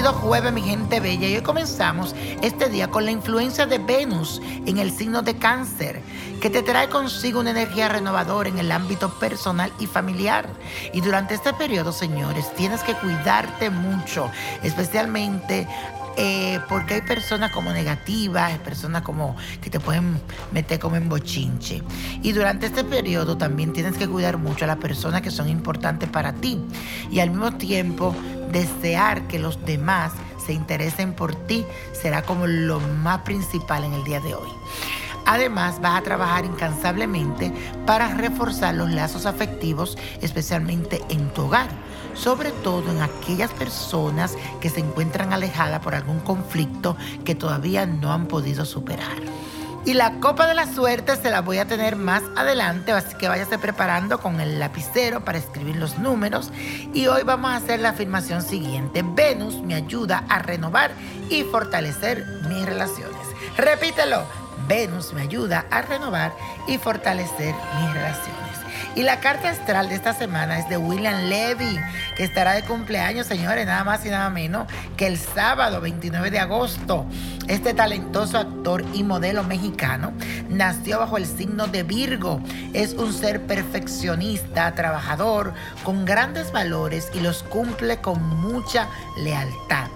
jueves, mi gente bella, y hoy comenzamos este día con la influencia de Venus en el signo de cáncer, que te trae consigo una energía renovadora en el ámbito personal y familiar. Y durante este periodo, señores, tienes que cuidarte mucho, especialmente eh, porque hay personas como negativas, personas como que te pueden meter como en bochinche. Y durante este periodo también tienes que cuidar mucho a las personas que son importantes para ti y al mismo tiempo desear que los demás se interesen por ti será como lo más principal en el día de hoy. Además, vas a trabajar incansablemente para reforzar los lazos afectivos, especialmente en tu hogar, sobre todo en aquellas personas que se encuentran alejadas por algún conflicto que todavía no han podido superar. Y la copa de la suerte se la voy a tener más adelante, así que váyase preparando con el lapicero para escribir los números. Y hoy vamos a hacer la afirmación siguiente. Venus me ayuda a renovar y fortalecer mis relaciones. Repítelo. Venus me ayuda a renovar y fortalecer mis relaciones. Y la carta astral de esta semana es de William Levy, que estará de cumpleaños, señores, nada más y nada menos que el sábado 29 de agosto. Este talentoso actor y modelo mexicano nació bajo el signo de Virgo. Es un ser perfeccionista, trabajador, con grandes valores y los cumple con mucha lealtad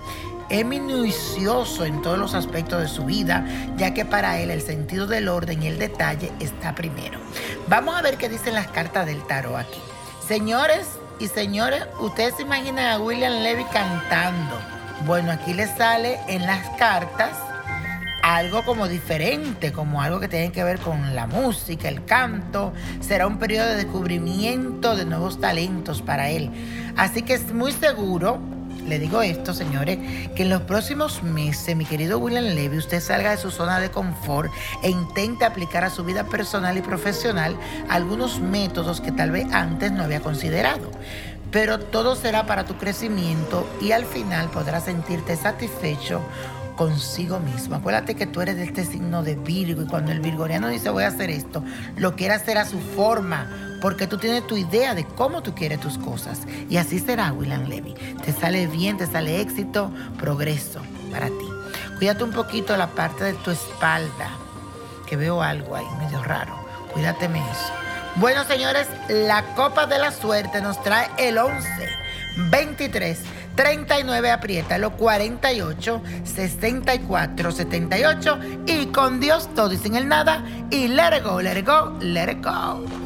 es minucioso en todos los aspectos de su vida, ya que para él el sentido del orden y el detalle está primero. Vamos a ver qué dicen las cartas del tarot aquí. Señores y señores, ustedes se imaginan a William Levy cantando. Bueno, aquí le sale en las cartas algo como diferente, como algo que tiene que ver con la música, el canto. Será un periodo de descubrimiento de nuevos talentos para él. Así que es muy seguro le digo esto, señores, que en los próximos meses, mi querido William Levy, usted salga de su zona de confort e intente aplicar a su vida personal y profesional algunos métodos que tal vez antes no había considerado. Pero todo será para tu crecimiento y al final podrás sentirte satisfecho consigo mismo. Acuérdate que tú eres de este signo de Virgo y cuando el virgoriano dice voy a hacer esto, lo quiere hacer a su forma, porque tú tienes tu idea de cómo tú quieres tus cosas. Y así será, William Levy. Te sale bien, te sale éxito, progreso para ti. Cuídate un poquito la parte de tu espalda, que veo algo ahí medio raro. Cuídateme eso. Bueno, señores, la copa de la suerte nos trae el 11, 23, 39 aprieta, los 48, 64, 78 y con Dios todo y sin el nada y let it go, let it go, let it go.